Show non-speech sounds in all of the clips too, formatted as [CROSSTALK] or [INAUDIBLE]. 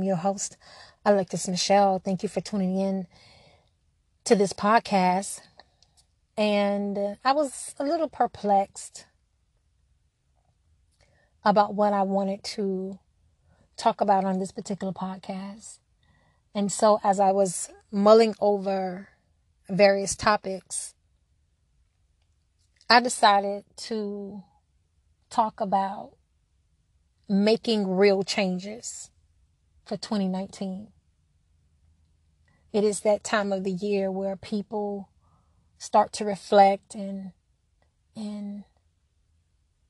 I'm your host, Alexis Michelle. Thank you for tuning in to this podcast. And I was a little perplexed about what I wanted to talk about on this particular podcast. And so, as I was mulling over various topics, I decided to talk about making real changes for 2019. It is that time of the year where people start to reflect and and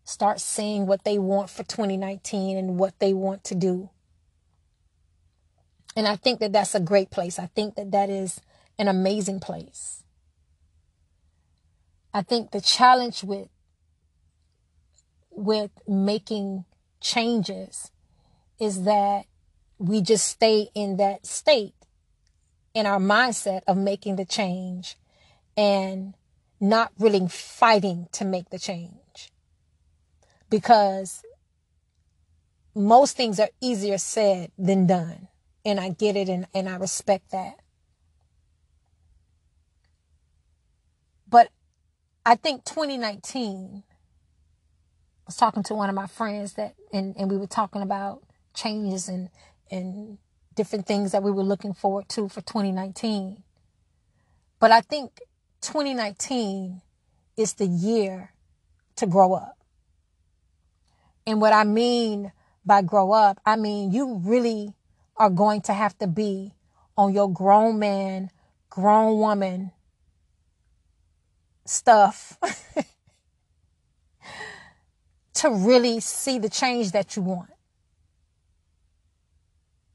start seeing what they want for 2019 and what they want to do. And I think that that's a great place. I think that that is an amazing place. I think the challenge with with making changes is that we just stay in that state in our mindset of making the change and not really fighting to make the change because most things are easier said than done. And I get it and, and I respect that. But I think 2019, I was talking to one of my friends that, and, and we were talking about changes and, and different things that we were looking forward to for 2019. But I think 2019 is the year to grow up. And what I mean by grow up, I mean you really are going to have to be on your grown man, grown woman stuff [LAUGHS] to really see the change that you want.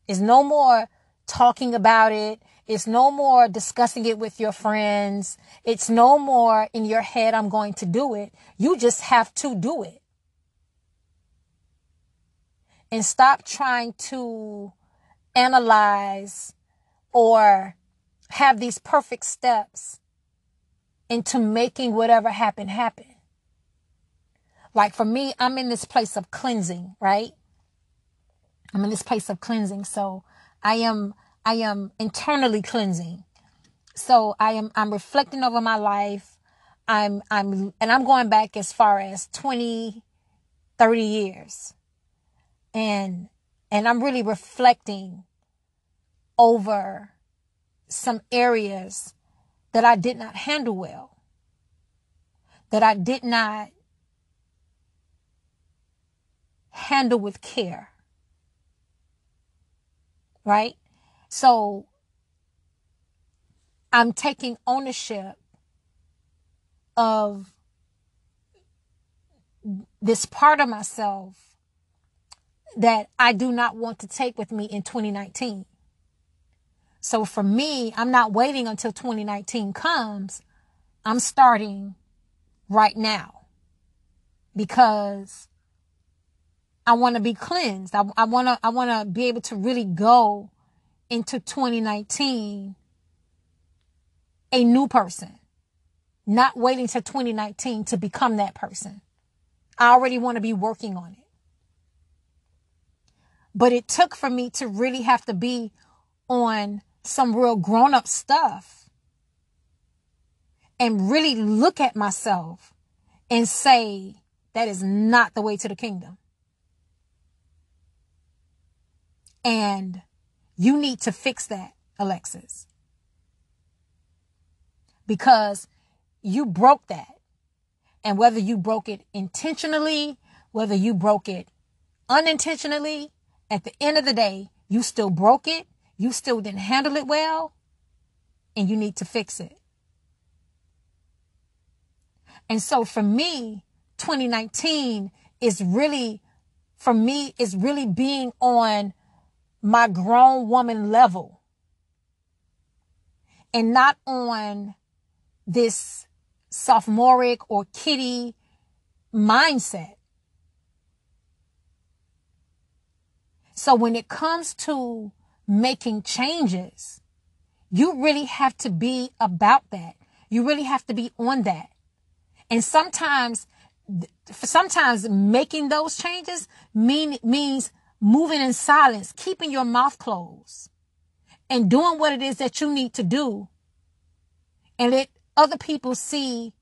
It's no more talking about it. It's no more discussing it with your friends. It's no more in your head, I'm going to do it. You just have to do it and stop trying to analyze or have these perfect steps into making whatever happen happen. Like for me, I'm in this place of cleansing, right? I'm in this place of cleansing. So I am, I am internally cleansing. So I am, I'm reflecting over my life. I'm, I'm, and I'm going back as far as 20, 30 years and and I'm really reflecting over some areas that I did not handle well, that I did not handle with care. Right? So I'm taking ownership of this part of myself that I do not want to take with me in 2019. So for me, I'm not waiting until 2019 comes. I'm starting right now because I want to be cleansed. I, want to, I want to be able to really go into 2019 a new person, not waiting till 2019 to become that person. I already want to be working on it. But it took for me to really have to be on some real grown up stuff and really look at myself and say, that is not the way to the kingdom. And you need to fix that, Alexis. Because you broke that. And whether you broke it intentionally, whether you broke it unintentionally, at the end of the day, you still broke it, you still didn't handle it well, and you need to fix it. And so for me, 2019 is really, for me, is really being on my grown woman level and not on this sophomoric or kitty mindset. So when it comes to making changes, you really have to be about that. You really have to be on that. And sometimes, sometimes making those changes mean, means moving in silence, keeping your mouth closed and doing what it is that you need to do and let other people see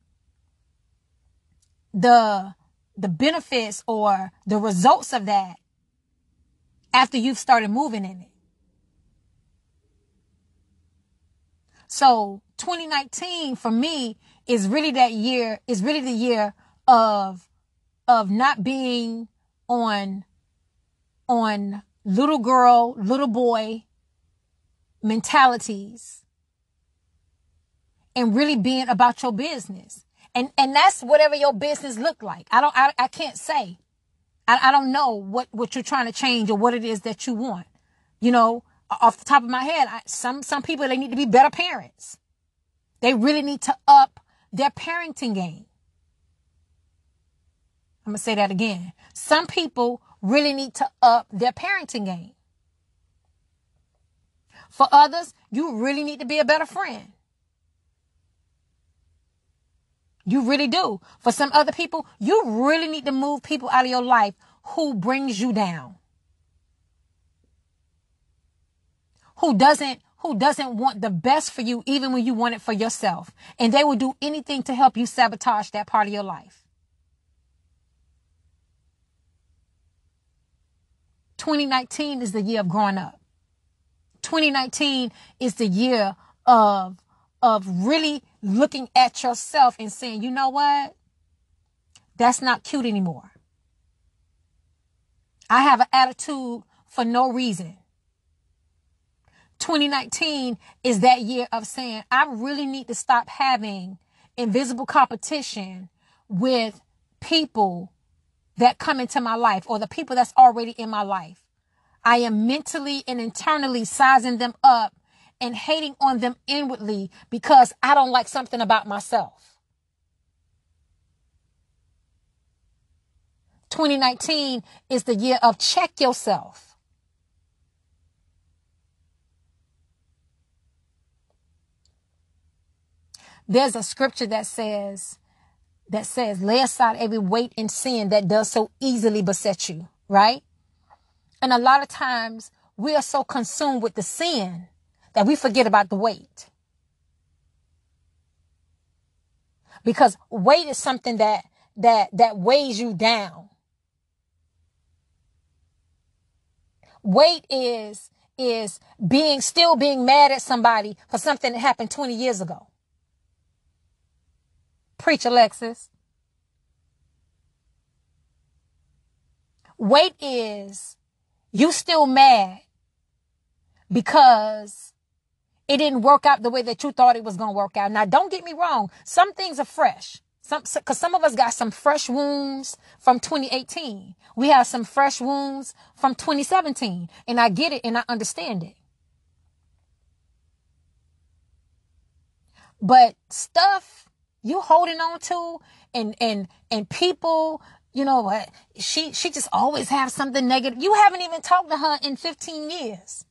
the the benefits or the results of that after you've started moving in it. So 2019 for me is really that year, is really the year of, of not being on, on little girl, little boy mentalities and really being about your business. And, and that's whatever your business look like. I don't, I, I can't say. I, I don't know what, what you're trying to change or what it is that you want. You know, off the top of my head, I, some, some people, they need to be better parents. They really need to up their parenting game. I'm going to say that again. Some people really need to up their parenting game. For others, you really need to be a better friend. You really do. For some other people, you really need to move people out of your life who brings you down. Who doesn't who doesn't want the best for you even when you want it for yourself. And they will do anything to help you sabotage that part of your life. 2019 is the year of growing up. 2019 is the year of of really looking at yourself and saying, you know what? That's not cute anymore. I have an attitude for no reason. 2019 is that year of saying, I really need to stop having invisible competition with people that come into my life or the people that's already in my life. I am mentally and internally sizing them up and hating on them inwardly because I don't like something about myself. 2019 is the year of check yourself. There's a scripture that says, that says, lay aside every weight and sin that does so easily beset you, right? And a lot of times we are so consumed with the sin that we forget about the weight. Because weight is something that, that, that weighs you down. Weight is, is being, still being mad at somebody for something that happened 20 years ago. Preach, Alexis. Weight is you still mad because it didn't work out the way that you thought it was going to work out. Now, don't get me wrong. Some things are fresh. Some, cause some of us got some fresh wounds from 2018. We have some fresh wounds from 2017 and I get it and I understand it. But stuff you holding on to and, and, and people, you know what? She, she just always have something negative. You haven't even talked to her in 15 years.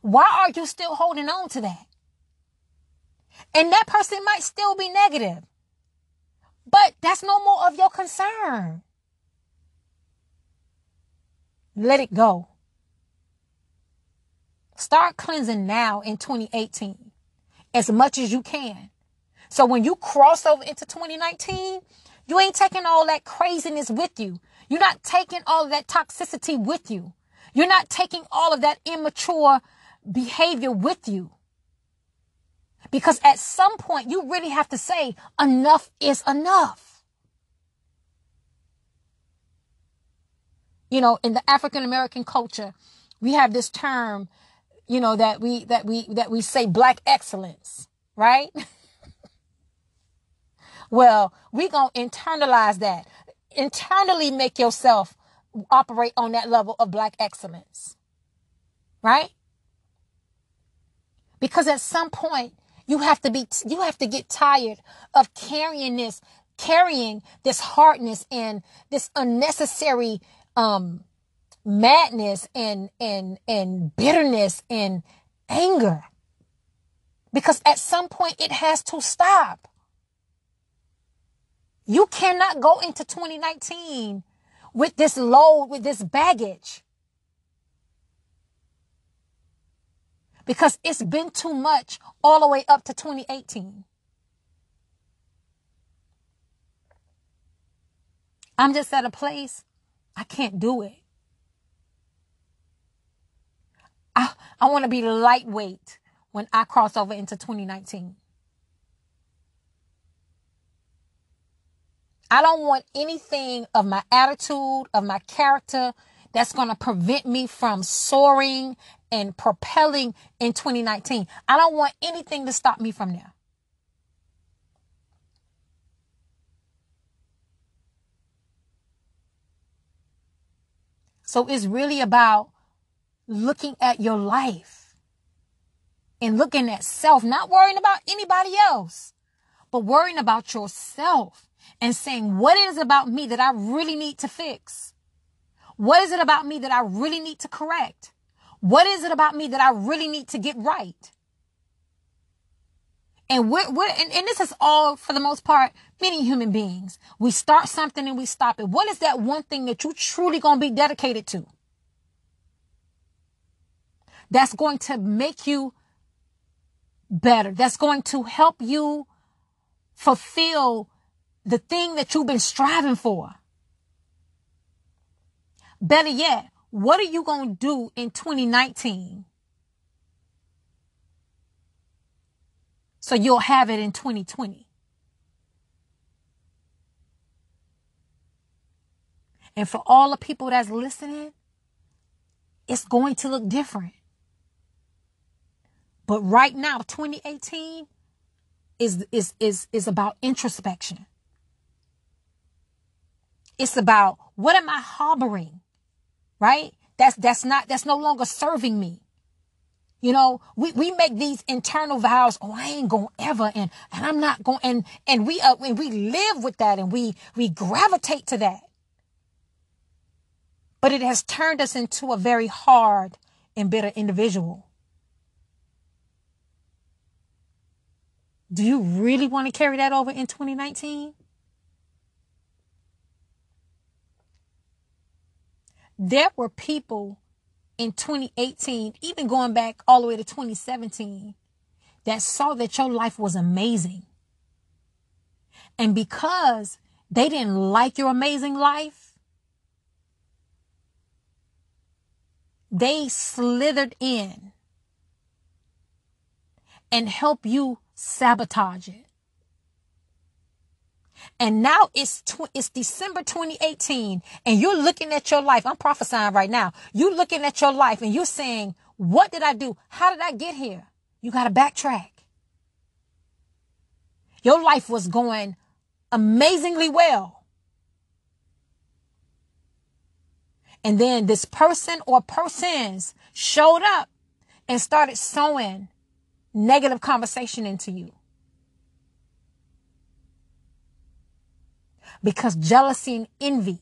Why are you still holding on to that? And that person might still be negative, but that's no more of your concern. Let it go. Start cleansing now in 2018 as much as you can. So when you cross over into 2019, you ain't taking all that craziness with you. You're not taking all of that toxicity with you. You're not taking all of that immature behavior with you. Because at some point you really have to say enough is enough. You know, in the African American culture, we have this term, you know, that we, that we, that we say black excellence, right? [LAUGHS] well, we gonna internalize that. Internally make yourself operate on that level of black excellence. Right? Because at some point, you have to be, you have to get tired of carrying this, carrying this hardness and this unnecessary, um, madness and, and, and bitterness and anger. Because at some point it has to stop. You cannot go into 2019 with this load, with this baggage. Because it's been too much all the way up to 2018. I'm just at a place I can't do it. I, I want to be lightweight when I cross over into 2019. I don't want anything of my attitude, of my character that's going to prevent me from soaring and propelling in 2019. I don't want anything to stop me from there. So it's really about looking at your life and looking at self, not worrying about anybody else, but worrying about yourself and saying, what is it about me that I really need to fix? What is it about me that I really need to correct? What is it about me that I really need to get right? And we're, we're and, and this is all for the most part, many human beings. We start something and we stop it. What is that one thing that you truly gonna be dedicated to? That's going to make you better. That's going to help you fulfill the thing that you've been striving for. Better yet, what are you going to do in 2019 so you'll have it in 2020? And for all the people that's listening, it's going to look different. But right now, 2018 is is is is about introspection. It's about what am I harboring? Right? That's that's not that's no longer serving me. You know, we, we make these internal vows. Oh, I ain't gonna ever, and and I'm not going, and and we uh, and we live with that, and we we gravitate to that. But it has turned us into a very hard and bitter individual. Do you really want to carry that over in 2019? There were people in 2018, even going back all the way to 2017, that saw that your life was amazing. And because they didn't like your amazing life, they slithered in and help you sabotage it. And now it's tw- it's December 2018 and you're looking at your life. I'm prophesying right now. You're looking at your life and you're saying, what did I do? How did I get here? You got to backtrack. Your life was going amazingly well. And then this person or persons showed up and started sowing negative conversation into you. Because jealousy and envy.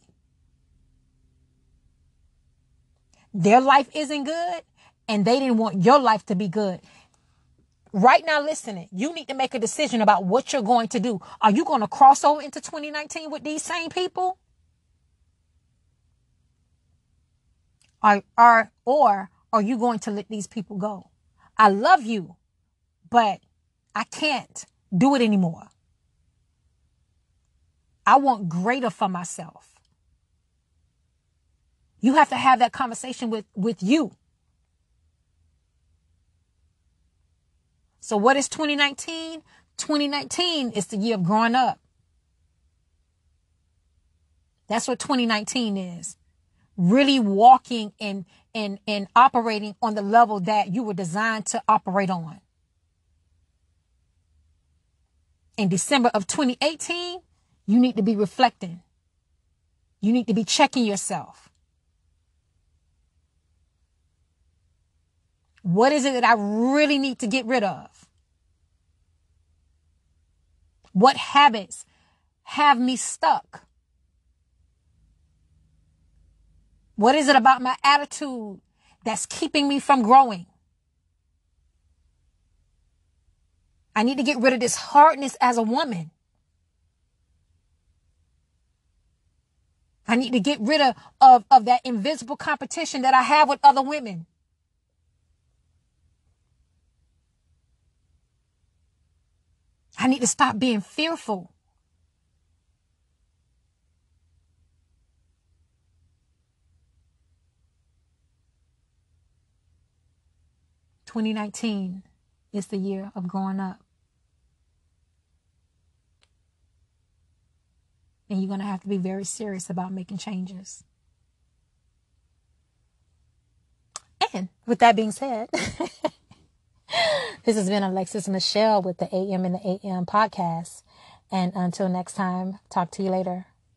Their life isn't good and they didn't want your life to be good. Right now, listening, you need to make a decision about what you're going to do. Are you going to cross over into 2019 with these same people? Are, are, or are you going to let these people go? I love you, but I can't do it anymore. I want greater for myself. You have to have that conversation with, with you. So what is 2019? 2019 is the year of growing up. That's what 2019 is. Really walking and, and, and operating on the level that you were designed to operate on. In December of 2018, you need to be reflecting. You need to be checking yourself. What is it that I really need to get rid of? What habits have me stuck? What is it about my attitude that's keeping me from growing? I need to get rid of this hardness as a woman. I need to get rid of, of, of that invisible competition that I have with other women. I need to stop being fearful. Twenty nineteen is the year of growing up. And you're going to have to be very serious about making changes. And with that being said, [LAUGHS] this has been Alexis Michelle with the AM and the AM podcast. And until next time, talk to you later.